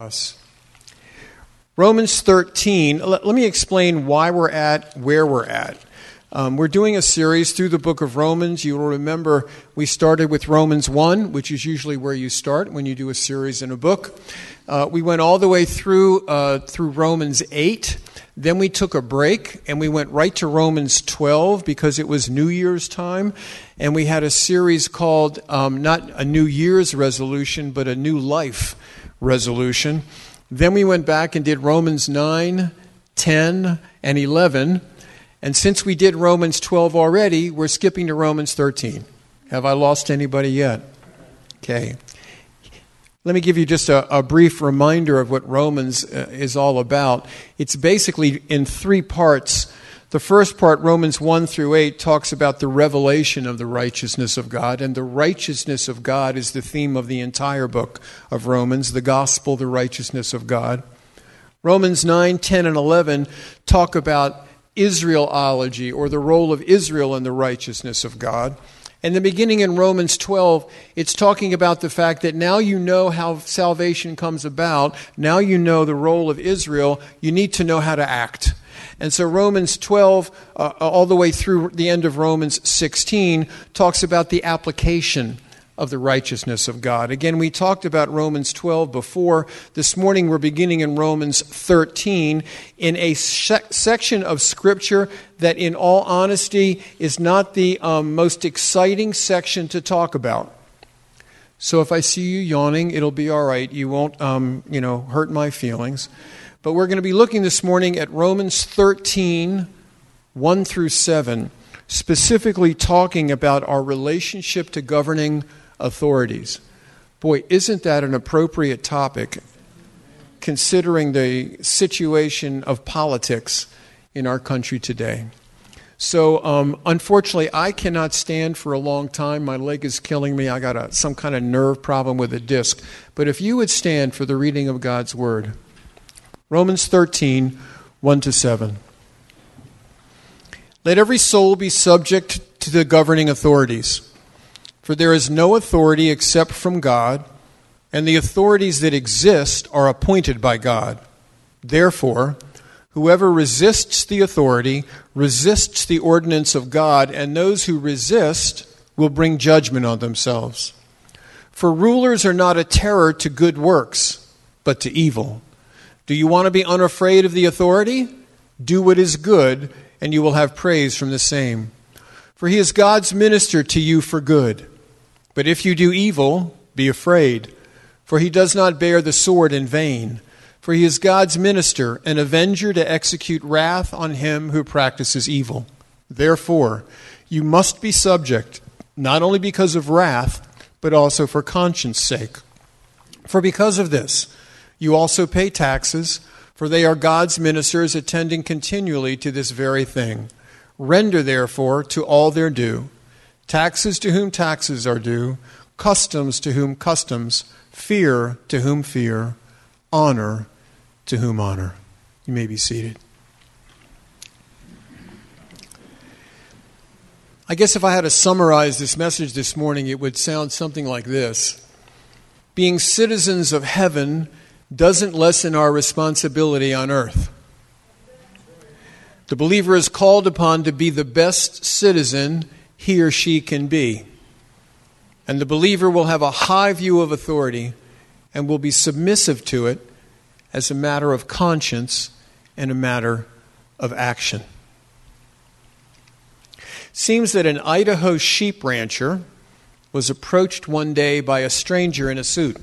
us. Romans 13, let, let, me explain why we're at where we're at. Um, we're doing a series through the book of Romans. You will remember we started with Romans 1, which is usually where you start when you do a series in a book. Uh, we went all the way through, uh, through Romans 8. Then we took a break and we went right to Romans 12 because it was New Year's time. And we had a series called um, not a New Year's resolution, but a New Life resolution. Then we went back and did Romans 9, 10, and 11. And since we did Romans 12 already, we're skipping to Romans 13. Have I lost anybody yet? Okay. Let me give you just a, a brief reminder of what Romans uh, is all about. It's basically in three parts. The first part, Romans 1 through 8, talks about the revelation of the righteousness of God, and the righteousness of God is the theme of the entire book of Romans, the gospel, the righteousness of God. Romans 9, 10, and 11 talk about Israelology, or the role of Israel in the righteousness of God. And the beginning in Romans 12, it's talking about the fact that now you know how salvation comes about, now you know the role of Israel, you need to know how to act. And so Romans 12, uh, all the way through the end of Romans 16, talks about the application of the righteousness of God. Again, we talked about Romans 12 before. This morning we're beginning in Romans 13 in a section of Scripture that, in all honesty, is not the um, most exciting section to talk about. So if I see you yawning, it'll be all right. You won't, um, you know, hurt my feelings. But we're going to be looking this morning at Romans 13, 1 through 7, specifically talking about our relationship to governing authorities. Boy, isn't that an appropriate topic considering the situation of politics in our country today? So, um, unfortunately, I cannot stand for a long time. My leg is killing me. I got a, some kind of nerve problem with a disc. But if you would stand for the reading of God's Word. Romans 13, 1 to 7. Let every soul be subject to the governing authorities, for there is no authority except from God, and the authorities that exist are appointed by God. Therefore, whoever resists the authority resists the ordinance of God, and those who resist will bring judgment on themselves. For rulers are not a terror to good works, but to evil. Do you want to be unafraid of the authority? Do what is good, and you will have praise from the same. For he is God's minister to you for good. But if you do evil, be afraid, for he does not bear the sword in vain. For he is God's minister, an avenger to execute wrath on him who practices evil. Therefore, you must be subject, not only because of wrath, but also for conscience sake. For because of this, you also pay taxes, for they are God's ministers attending continually to this very thing. Render, therefore, to all their due taxes to whom taxes are due, customs to whom customs, fear to whom fear, honor to whom honor. You may be seated. I guess if I had to summarize this message this morning, it would sound something like this Being citizens of heaven doesn't lessen our responsibility on earth. The believer is called upon to be the best citizen he or she can be. And the believer will have a high view of authority and will be submissive to it as a matter of conscience and a matter of action. Seems that an Idaho sheep rancher was approached one day by a stranger in a suit.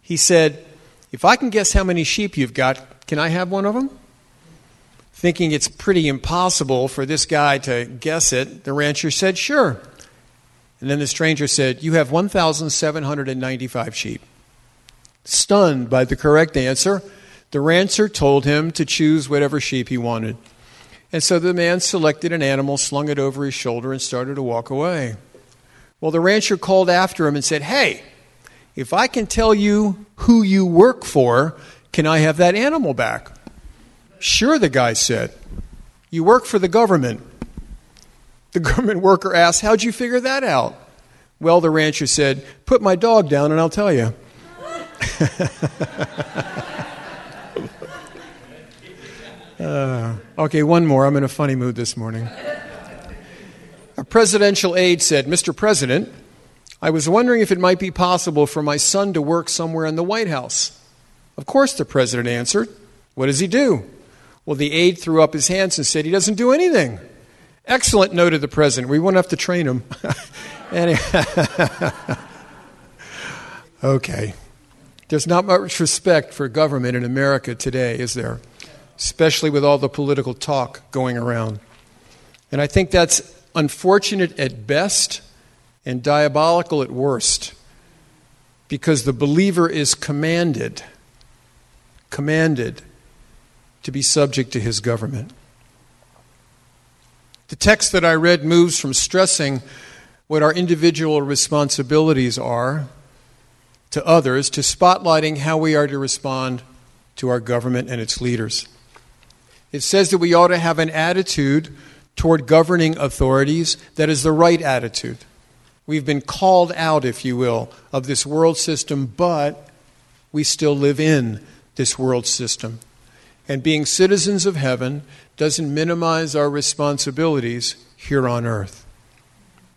He said, If I can guess how many sheep you've got, can I have one of them? Thinking it's pretty impossible for this guy to guess it, the rancher said, Sure. And then the stranger said, You have 1,795 sheep. Stunned by the correct answer, the rancher told him to choose whatever sheep he wanted. And so the man selected an animal, slung it over his shoulder, and started to walk away. Well, the rancher called after him and said, Hey, if I can tell you who you work for, can I have that animal back? Sure, the guy said. You work for the government. The government worker asked, How'd you figure that out? Well, the rancher said, Put my dog down and I'll tell you. uh, okay, one more. I'm in a funny mood this morning. A presidential aide said, Mr. President, I was wondering if it might be possible for my son to work somewhere in the White House. Of course, the president answered. What does he do? Well, the aide threw up his hands and said, He doesn't do anything. Excellent, note noted the president. We won't have to train him. okay. There's not much respect for government in America today, is there? Especially with all the political talk going around. And I think that's unfortunate at best and diabolical at worst because the believer is commanded commanded to be subject to his government. The text that I read moves from stressing what our individual responsibilities are to others to spotlighting how we are to respond to our government and its leaders. It says that we ought to have an attitude toward governing authorities that is the right attitude. We've been called out, if you will, of this world system, but we still live in this world system. And being citizens of heaven doesn't minimize our responsibilities here on earth.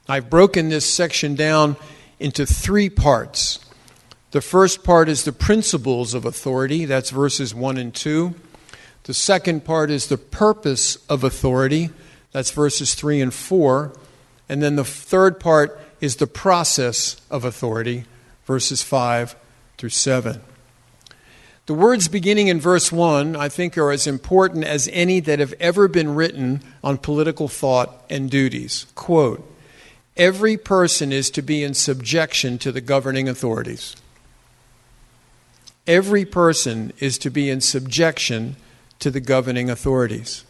I've broken this section down into three parts. The first part is the principles of authority, that's verses 1 and 2. The second part is the purpose of authority, that's verses 3 and 4. And then the third part is the process of authority, verses 5 through 7. The words beginning in verse 1, I think, are as important as any that have ever been written on political thought and duties. Quote Every person is to be in subjection to the governing authorities. Every person is to be in subjection to the governing authorities.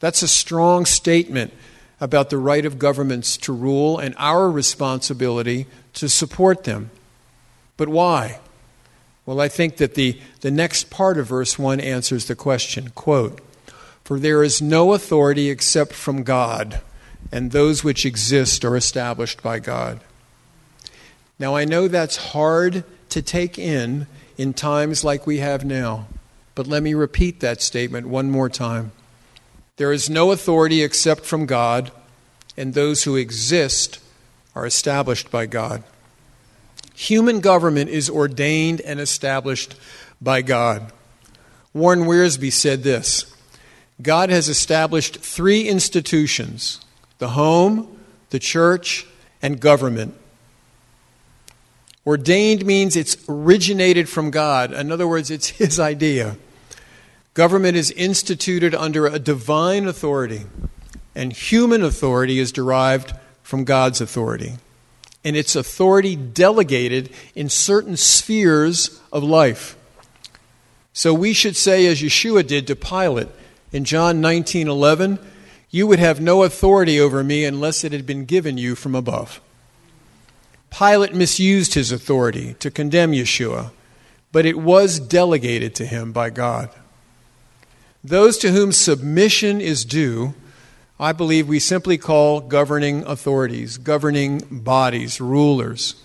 That's a strong statement about the right of governments to rule and our responsibility to support them. But why? Well, I think that the, the next part of verse 1 answers the question. Quote, For there is no authority except from God, and those which exist are established by God. Now, I know that's hard to take in in times like we have now, but let me repeat that statement one more time. There is no authority except from God, and those who exist are established by God. Human government is ordained and established by God. Warren Wiersbe said this God has established three institutions the home, the church, and government. Ordained means it's originated from God. In other words, it's His idea. Government is instituted under a divine authority, and human authority is derived from God's authority and its authority delegated in certain spheres of life. So we should say, as Yeshua did to Pilate in John 19 11, you would have no authority over me unless it had been given you from above. Pilate misused his authority to condemn Yeshua, but it was delegated to him by God. Those to whom submission is due I believe we simply call governing authorities, governing bodies, rulers.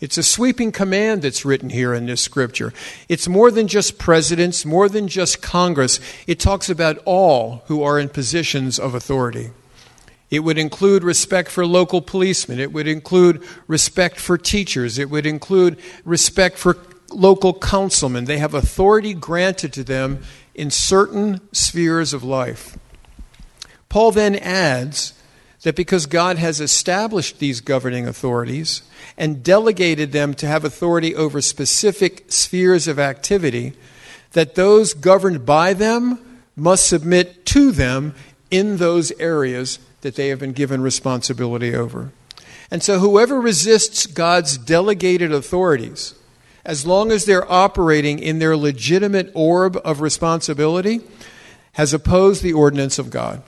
It's a sweeping command that's written here in this scripture. It's more than just presidents, more than just Congress. It talks about all who are in positions of authority. It would include respect for local policemen. It would include respect for teachers. It would include respect for local councilmen. They have authority granted to them in certain spheres of life. Paul then adds that because God has established these governing authorities and delegated them to have authority over specific spheres of activity, that those governed by them must submit to them in those areas that they have been given responsibility over. And so, whoever resists God's delegated authorities, as long as they're operating in their legitimate orb of responsibility, has opposed the ordinance of God.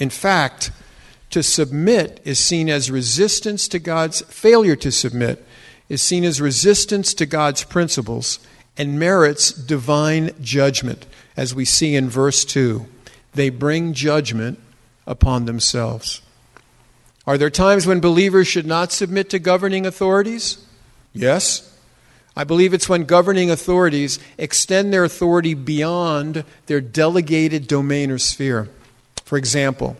In fact, to submit is seen as resistance to God's failure to submit is seen as resistance to God's principles and merits divine judgment, as we see in verse 2. They bring judgment upon themselves. Are there times when believers should not submit to governing authorities? Yes. I believe it's when governing authorities extend their authority beyond their delegated domain or sphere. For example,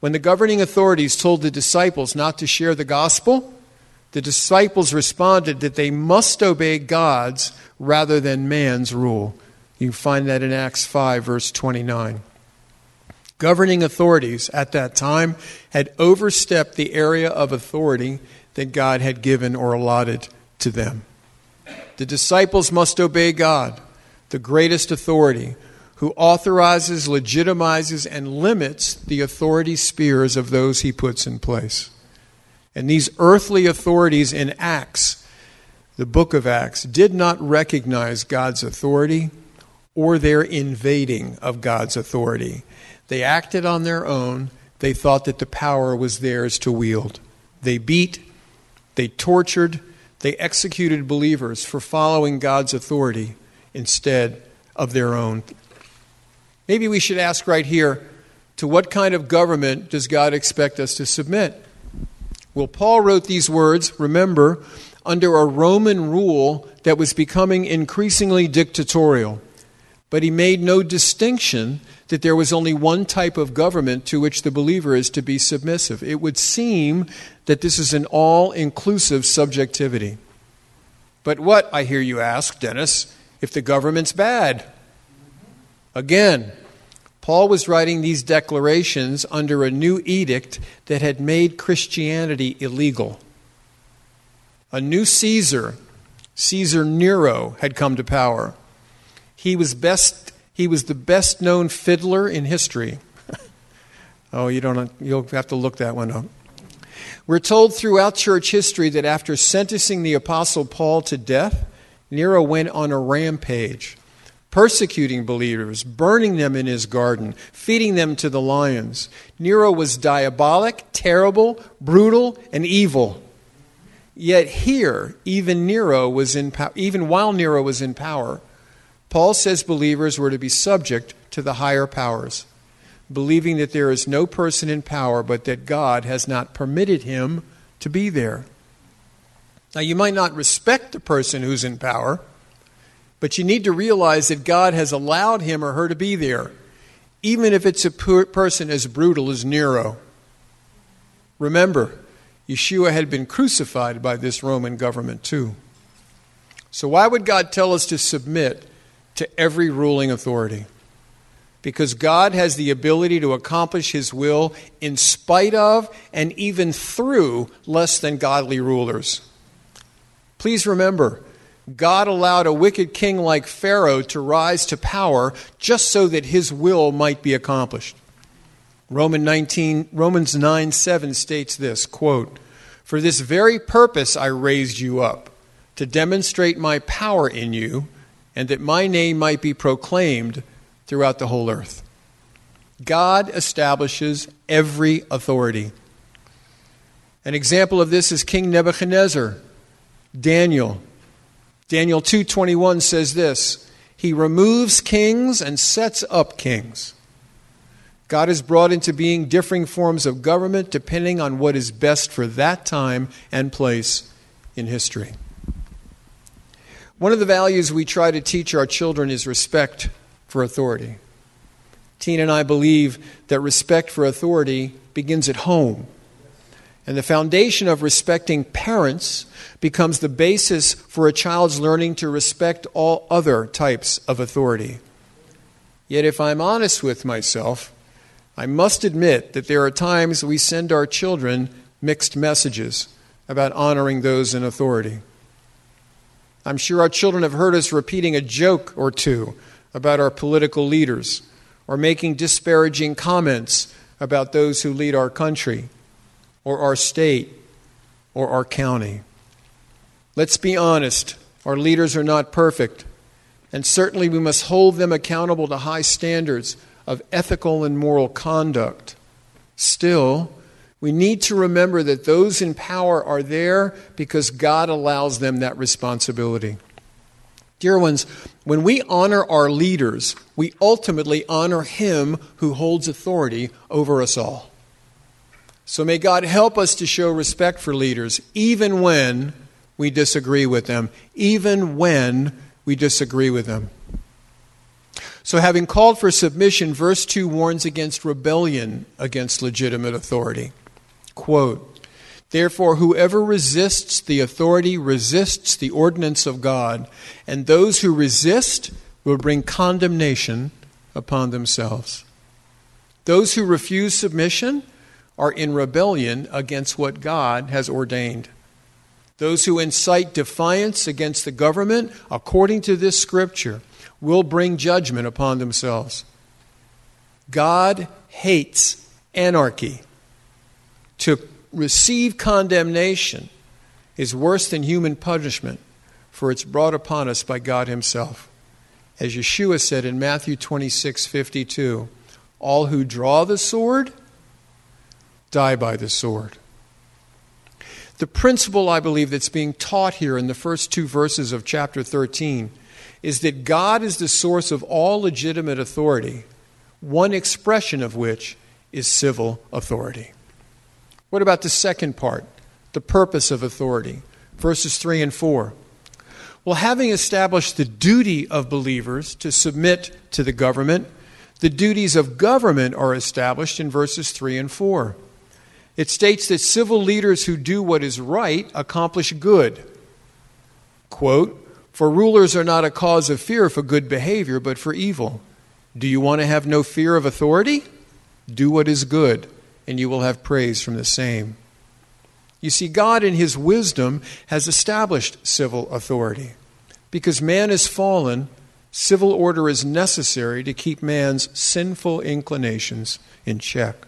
when the governing authorities told the disciples not to share the gospel, the disciples responded that they must obey God's rather than man's rule. You find that in Acts 5, verse 29. Governing authorities at that time had overstepped the area of authority that God had given or allotted to them. The disciples must obey God, the greatest authority, who authorizes, legitimizes, and limits the authority spheres of those he puts in place. And these earthly authorities in Acts, the book of Acts, did not recognize God's authority or their invading of God's authority. They acted on their own. They thought that the power was theirs to wield. They beat, they tortured, they executed believers for following God's authority instead of their own. Maybe we should ask right here to what kind of government does God expect us to submit? Well, Paul wrote these words, remember, under a Roman rule that was becoming increasingly dictatorial. But he made no distinction that there was only one type of government to which the believer is to be submissive. It would seem that this is an all inclusive subjectivity. But what, I hear you ask, Dennis, if the government's bad? Again, Paul was writing these declarations under a new edict that had made Christianity illegal. A new Caesar, Caesar Nero, had come to power. He was best he was the best known fiddler in history. oh, you don't you'll have to look that one up. We're told throughout church history that after sentencing the apostle Paul to death, Nero went on a rampage persecuting believers, burning them in his garden, feeding them to the lions. Nero was diabolic, terrible, brutal, and evil. Yet here, even Nero was in power, even while Nero was in power, Paul says believers were to be subject to the higher powers, believing that there is no person in power but that God has not permitted him to be there. Now, you might not respect the person who's in power, but you need to realize that God has allowed him or her to be there, even if it's a person as brutal as Nero. Remember, Yeshua had been crucified by this Roman government too. So, why would God tell us to submit to every ruling authority? Because God has the ability to accomplish His will in spite of and even through less than godly rulers. Please remember, God allowed a wicked king like Pharaoh to rise to power just so that his will might be accomplished. Roman 19, Romans 9 7 states this quote, For this very purpose I raised you up, to demonstrate my power in you, and that my name might be proclaimed throughout the whole earth. God establishes every authority. An example of this is King Nebuchadnezzar, Daniel, Daniel 2:21 says this, he removes kings and sets up kings. God has brought into being differing forms of government depending on what is best for that time and place in history. One of the values we try to teach our children is respect for authority. Tina and I believe that respect for authority begins at home. And the foundation of respecting parents becomes the basis for a child's learning to respect all other types of authority. Yet, if I'm honest with myself, I must admit that there are times we send our children mixed messages about honoring those in authority. I'm sure our children have heard us repeating a joke or two about our political leaders or making disparaging comments about those who lead our country or our state or our county. Let's be honest, our leaders are not perfect, and certainly we must hold them accountable to high standards of ethical and moral conduct. Still, we need to remember that those in power are there because God allows them that responsibility. Dear ones, when we honor our leaders, we ultimately honor Him who holds authority over us all. So may God help us to show respect for leaders, even when we disagree with them, even when we disagree with them. So, having called for submission, verse 2 warns against rebellion against legitimate authority. Quote, Therefore, whoever resists the authority resists the ordinance of God, and those who resist will bring condemnation upon themselves. Those who refuse submission are in rebellion against what God has ordained. Those who incite defiance against the government, according to this scripture, will bring judgment upon themselves. God hates anarchy. To receive condemnation is worse than human punishment, for it's brought upon us by God Himself. As Yeshua said in Matthew 26 52, all who draw the sword die by the sword. The principle, I believe, that's being taught here in the first two verses of chapter 13 is that God is the source of all legitimate authority, one expression of which is civil authority. What about the second part, the purpose of authority? Verses 3 and 4. Well, having established the duty of believers to submit to the government, the duties of government are established in verses 3 and 4. It states that civil leaders who do what is right accomplish good. Quote, For rulers are not a cause of fear for good behavior, but for evil. Do you want to have no fear of authority? Do what is good, and you will have praise from the same. You see, God, in His wisdom, has established civil authority. Because man is fallen, civil order is necessary to keep man's sinful inclinations in check.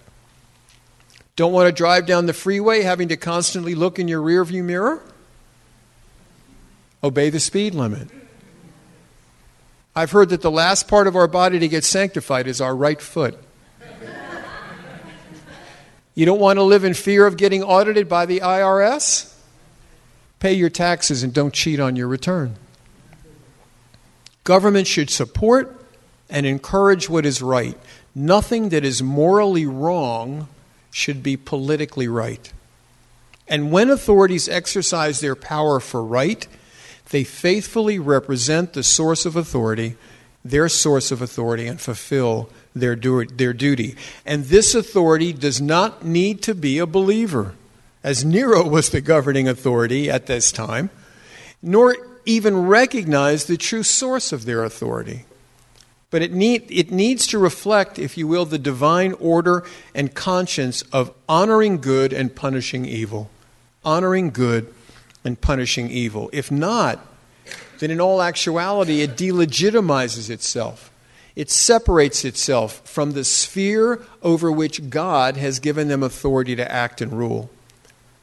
Don't want to drive down the freeway having to constantly look in your rearview mirror? Obey the speed limit. I've heard that the last part of our body to get sanctified is our right foot. You don't want to live in fear of getting audited by the IRS? Pay your taxes and don't cheat on your return. Government should support and encourage what is right. Nothing that is morally wrong should be politically right. And when authorities exercise their power for right, they faithfully represent the source of authority, their source of authority, and fulfill their, du- their duty. And this authority does not need to be a believer, as Nero was the governing authority at this time, nor even recognize the true source of their authority. But it, need, it needs to reflect, if you will, the divine order and conscience of honoring good and punishing evil. Honoring good and punishing evil. If not, then in all actuality, it delegitimizes itself. It separates itself from the sphere over which God has given them authority to act and rule.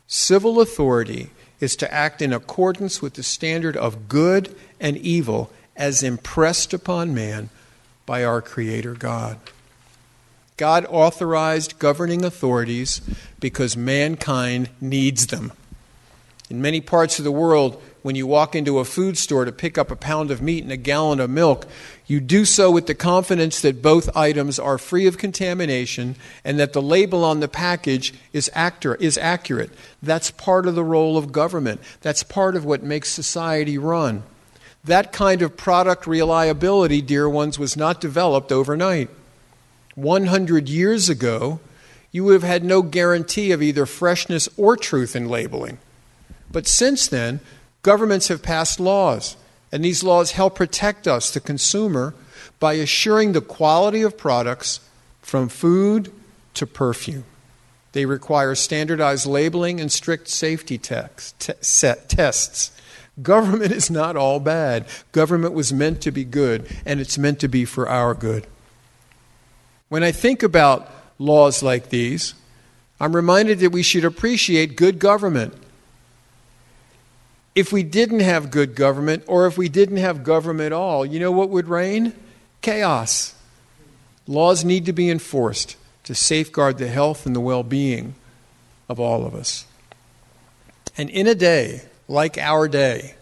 Civil authority is to act in accordance with the standard of good and evil as impressed upon man by our Creator God. God authorized governing authorities because mankind needs them. In many parts of the world, when you walk into a food store to pick up a pound of meat and a gallon of milk, you do so with the confidence that both items are free of contamination and that the label on the package is, actor, is accurate. That's part of the role of government. That's part of what makes society run. That kind of product reliability, dear ones, was not developed overnight. 100 years ago, you would have had no guarantee of either freshness or truth in labeling. But since then, governments have passed laws, and these laws help protect us, the consumer, by assuring the quality of products from food to perfume. They require standardized labeling and strict safety text, te- tests. Government is not all bad. Government was meant to be good, and it's meant to be for our good. When I think about laws like these, I'm reminded that we should appreciate good government. If we didn't have good government, or if we didn't have government at all, you know what would reign? Chaos. Laws need to be enforced to safeguard the health and the well being of all of us. And in a day like our day,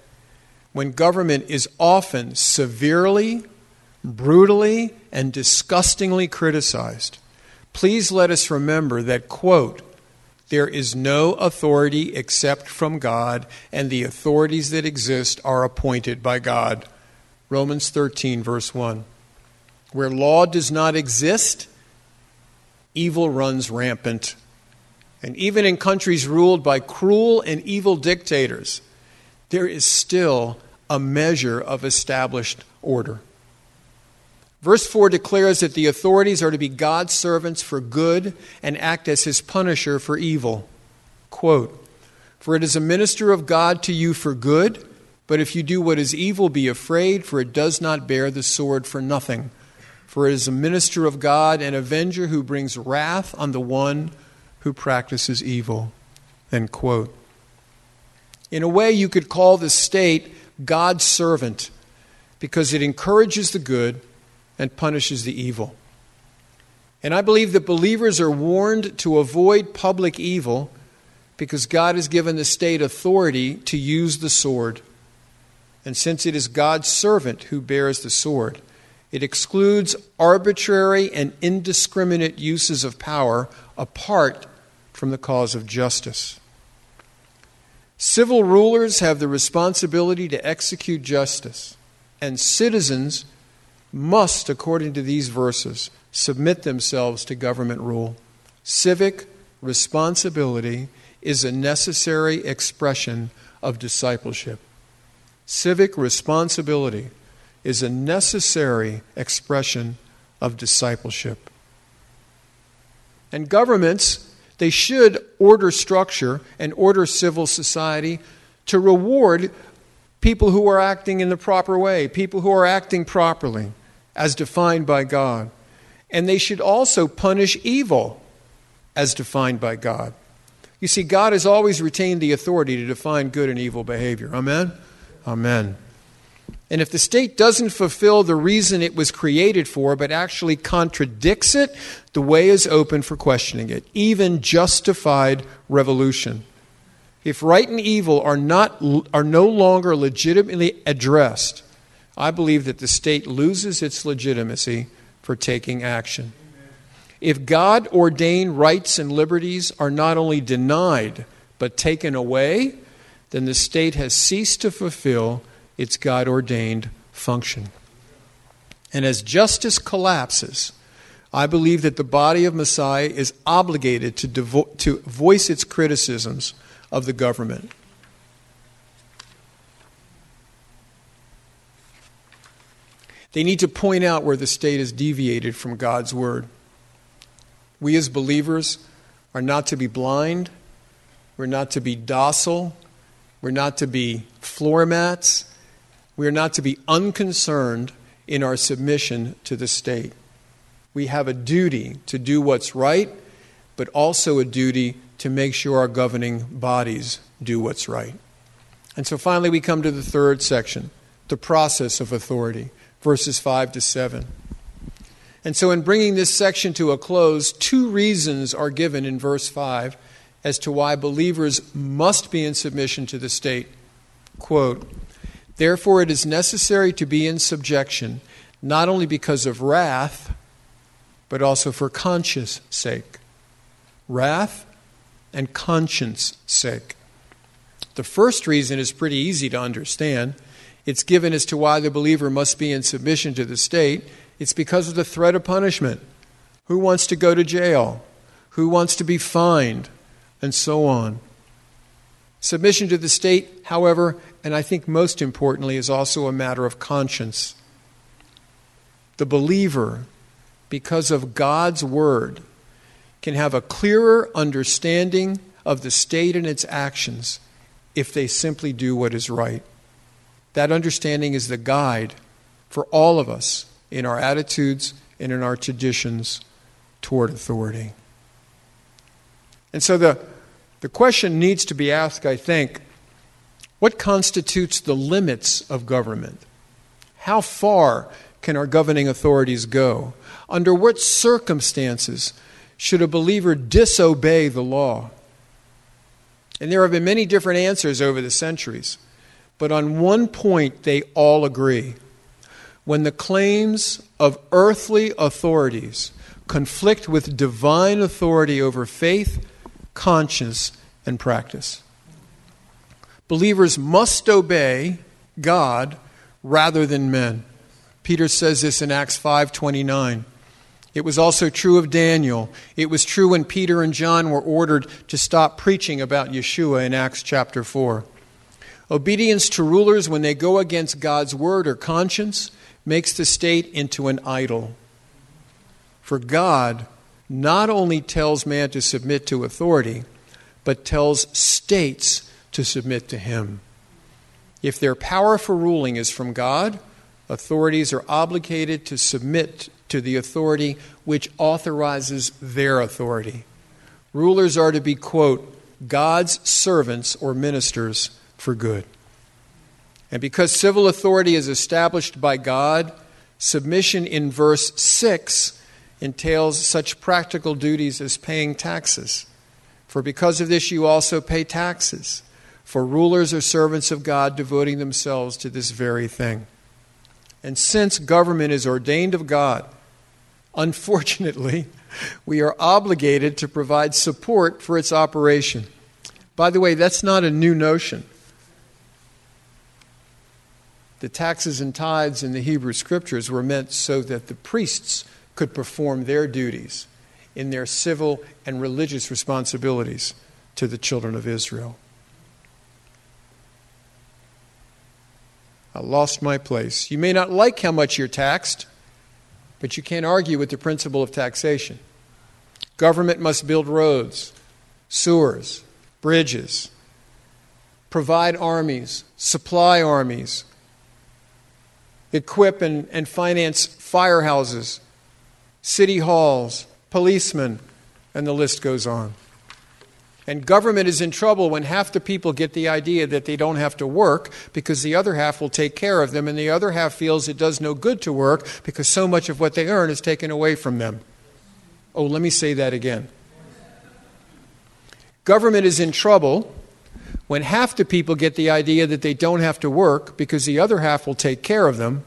when government is often severely, brutally, and disgustingly criticized, please let us remember that, quote, There is no authority except from God, and the authorities that exist are appointed by God. Romans 13, verse 1. Where law does not exist, evil runs rampant. And even in countries ruled by cruel and evil dictators, there is still a measure of established order. Verse 4 declares that the authorities are to be God's servants for good and act as his punisher for evil. Quote, For it is a minister of God to you for good, but if you do what is evil, be afraid, for it does not bear the sword for nothing. For it is a minister of God, an avenger who brings wrath on the one who practices evil. End quote. In a way, you could call the state God's servant because it encourages the good and punishes the evil. And I believe that believers are warned to avoid public evil because God has given the state authority to use the sword. And since it is God's servant who bears the sword, it excludes arbitrary and indiscriminate uses of power apart from the cause of justice. Civil rulers have the responsibility to execute justice, and citizens must, according to these verses, submit themselves to government rule. Civic responsibility is a necessary expression of discipleship. Civic responsibility is a necessary expression of discipleship. And governments, they should order structure and order civil society to reward people who are acting in the proper way, people who are acting properly as defined by God. And they should also punish evil as defined by God. You see, God has always retained the authority to define good and evil behavior. Amen? Amen. And if the state doesn't fulfill the reason it was created for, but actually contradicts it, the way is open for questioning it, even justified revolution. If right and evil are, not, are no longer legitimately addressed, I believe that the state loses its legitimacy for taking action. If God ordained rights and liberties are not only denied, but taken away, then the state has ceased to fulfill its God ordained function. And as justice collapses, I believe that the body of Messiah is obligated to, devo- to voice its criticisms of the government. They need to point out where the state has deviated from God's word. We as believers are not to be blind, we're not to be docile, we're not to be floor mats, we are not to be unconcerned in our submission to the state. We have a duty to do what's right, but also a duty to make sure our governing bodies do what's right. And so finally, we come to the third section the process of authority verses 5 to 7. And so, in bringing this section to a close, two reasons are given in verse 5 as to why believers must be in submission to the state. Quote, Therefore, it is necessary to be in subjection, not only because of wrath, but also for conscience sake. Wrath and conscience sake. The first reason is pretty easy to understand. It's given as to why the believer must be in submission to the state. It's because of the threat of punishment. Who wants to go to jail? Who wants to be fined? And so on. Submission to the state, however, and I think most importantly, is also a matter of conscience. The believer, because of God's word, can have a clearer understanding of the state and its actions if they simply do what is right. That understanding is the guide for all of us in our attitudes and in our traditions toward authority. And so the, the question needs to be asked, I think what constitutes the limits of government? How far can our governing authorities go? Under what circumstances should a believer disobey the law? And there have been many different answers over the centuries. But on one point, they all agree. When the claims of earthly authorities conflict with divine authority over faith, conscience, and practice. Believers must obey God rather than men. Peter says this in Acts 5:29. It was also true of Daniel. It was true when Peter and John were ordered to stop preaching about Yeshua in Acts chapter 4. Obedience to rulers when they go against God's word or conscience makes the state into an idol. For God not only tells man to submit to authority, but tells states to submit to him. If their power for ruling is from God, authorities are obligated to submit to the authority which authorizes their authority. Rulers are to be, quote, God's servants or ministers for good. And because civil authority is established by God, submission in verse 6 entails such practical duties as paying taxes. For because of this, you also pay taxes. For rulers are servants of God, devoting themselves to this very thing. And since government is ordained of God, unfortunately, we are obligated to provide support for its operation. By the way, that's not a new notion the taxes and tithes in the Hebrew scriptures were meant so that the priests could perform their duties in their civil and religious responsibilities to the children of Israel. I lost my place. You may not like how much you're taxed, but you can't argue with the principle of taxation. Government must build roads, sewers, bridges, provide armies, supply armies, equip and, and finance firehouses, city halls, policemen, and the list goes on. And government is in trouble when half the people get the idea that they don't have to work because the other half will take care of them, and the other half feels it does no good to work because so much of what they earn is taken away from them. Oh, let me say that again. Government is in trouble when half the people get the idea that they don't have to work because the other half will take care of them,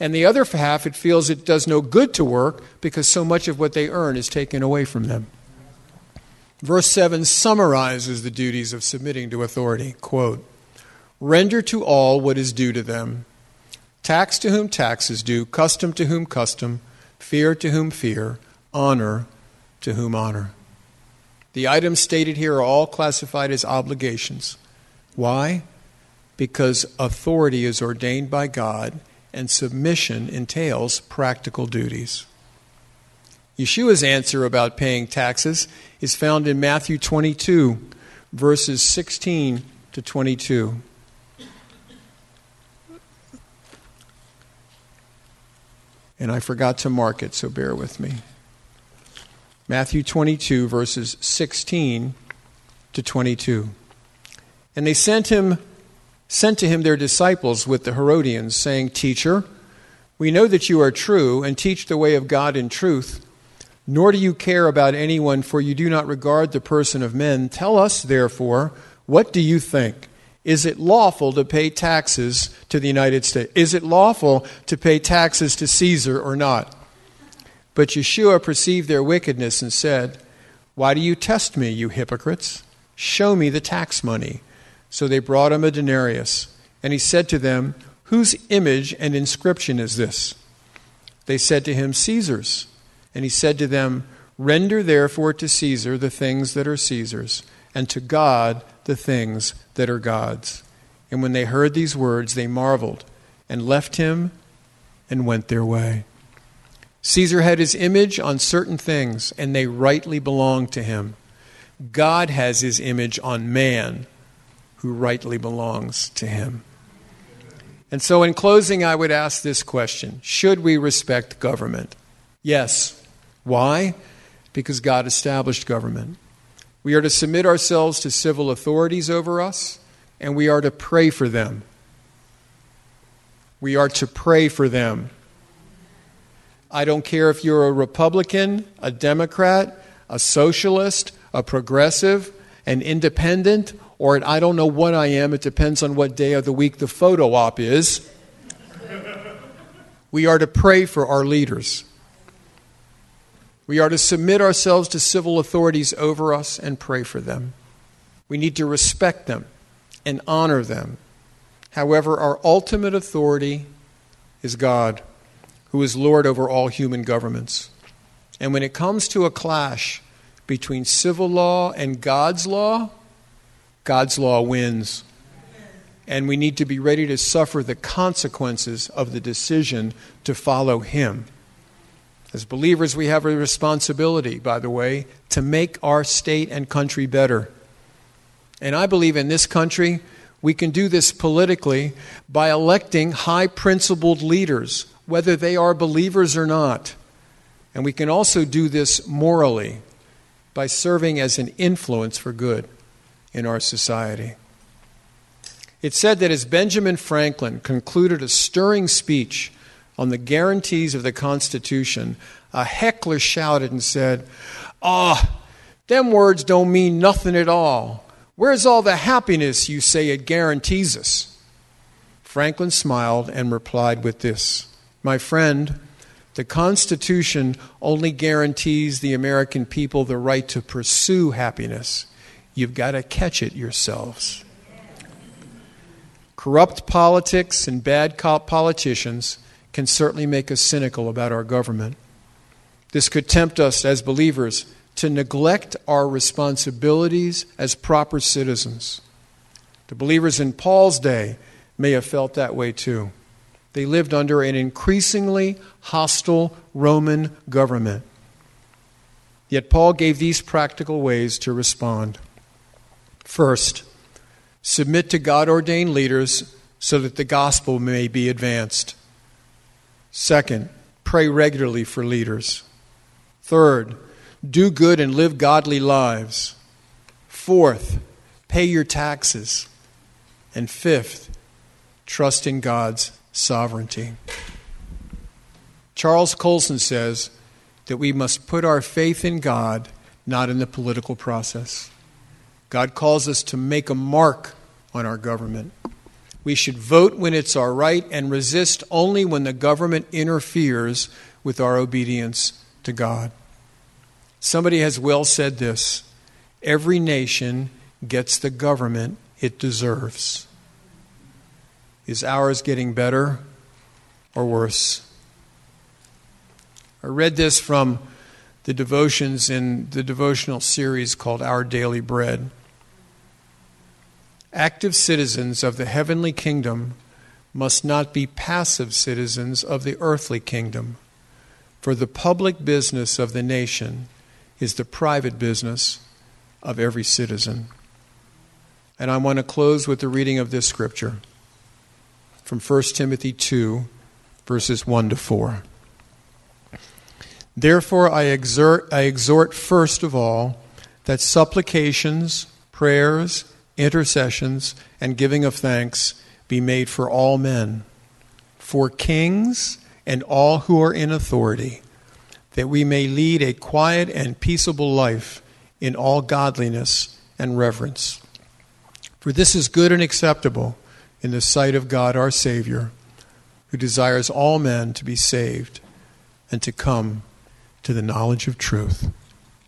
and the other half it feels it does no good to work because so much of what they earn is taken away from them. Verse 7 summarizes the duties of submitting to authority. Quote, Render to all what is due to them tax to whom tax is due, custom to whom custom, fear to whom fear, honor to whom honor. The items stated here are all classified as obligations. Why? Because authority is ordained by God and submission entails practical duties. Yeshua's answer about paying taxes is found in Matthew 22, verses 16 to 22. And I forgot to mark it, so bear with me. Matthew 22, verses 16 to 22. And they sent him sent to him their disciples with the Herodians, saying, Teacher, we know that you are true and teach the way of God in truth, nor do you care about anyone, for you do not regard the person of men. Tell us, therefore, what do you think? Is it lawful to pay taxes to the United States? Is it lawful to pay taxes to Caesar or not? But Yeshua perceived their wickedness and said, Why do you test me, you hypocrites? Show me the tax money. So they brought him a denarius. And he said to them, Whose image and inscription is this? They said to him, Caesar's. And he said to them, Render therefore to Caesar the things that are Caesar's, and to God the things that are God's. And when they heard these words, they marveled, and left him and went their way. Caesar had his image on certain things, and they rightly belonged to him. God has his image on man, who rightly belongs to him. And so, in closing, I would ask this question Should we respect government? Yes. Why? Because God established government. We are to submit ourselves to civil authorities over us, and we are to pray for them. We are to pray for them. I don't care if you're a Republican, a Democrat, a socialist, a progressive, an independent, or I don't know what I am. It depends on what day of the week the photo op is. we are to pray for our leaders. We are to submit ourselves to civil authorities over us and pray for them. We need to respect them and honor them. However, our ultimate authority is God, who is Lord over all human governments. And when it comes to a clash between civil law and God's law, God's law wins. And we need to be ready to suffer the consequences of the decision to follow Him. As believers, we have a responsibility, by the way, to make our state and country better. And I believe in this country, we can do this politically by electing high principled leaders, whether they are believers or not. And we can also do this morally by serving as an influence for good in our society. It's said that as Benjamin Franklin concluded a stirring speech on the guarantees of the Constitution, a heckler shouted and said, Ah, oh, them words don't mean nothing at all. Where's all the happiness you say it guarantees us? Franklin smiled and replied with this My friend, the Constitution only guarantees the American people the right to pursue happiness. You've got to catch it yourselves. Corrupt politics and bad politicians can certainly make us cynical about our government. This could tempt us as believers to neglect our responsibilities as proper citizens. The believers in Paul's day may have felt that way too. They lived under an increasingly hostile Roman government. Yet Paul gave these practical ways to respond. First, submit to God ordained leaders so that the gospel may be advanced. Second, pray regularly for leaders. Third, do good and live godly lives. Fourth, pay your taxes. And fifth, trust in God's sovereignty. Charles Colson says that we must put our faith in God, not in the political process. God calls us to make a mark on our government. We should vote when it's our right and resist only when the government interferes with our obedience to God. Somebody has well said this every nation gets the government it deserves. Is ours getting better or worse? I read this from the devotions in the devotional series called Our Daily Bread. Active citizens of the heavenly kingdom must not be passive citizens of the earthly kingdom, for the public business of the nation is the private business of every citizen. And I want to close with the reading of this scripture from 1 Timothy 2, verses 1 to 4. Therefore, I exhort, I exhort first of all that supplications, prayers, intercessions, and giving of thanks be made for all men, for kings and all who are in authority that we may lead a quiet and peaceable life in all godliness and reverence. For this is good and acceptable in the sight of God our Savior, who desires all men to be saved and to come to the knowledge of truth.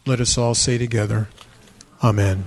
Let us all say together, Amen.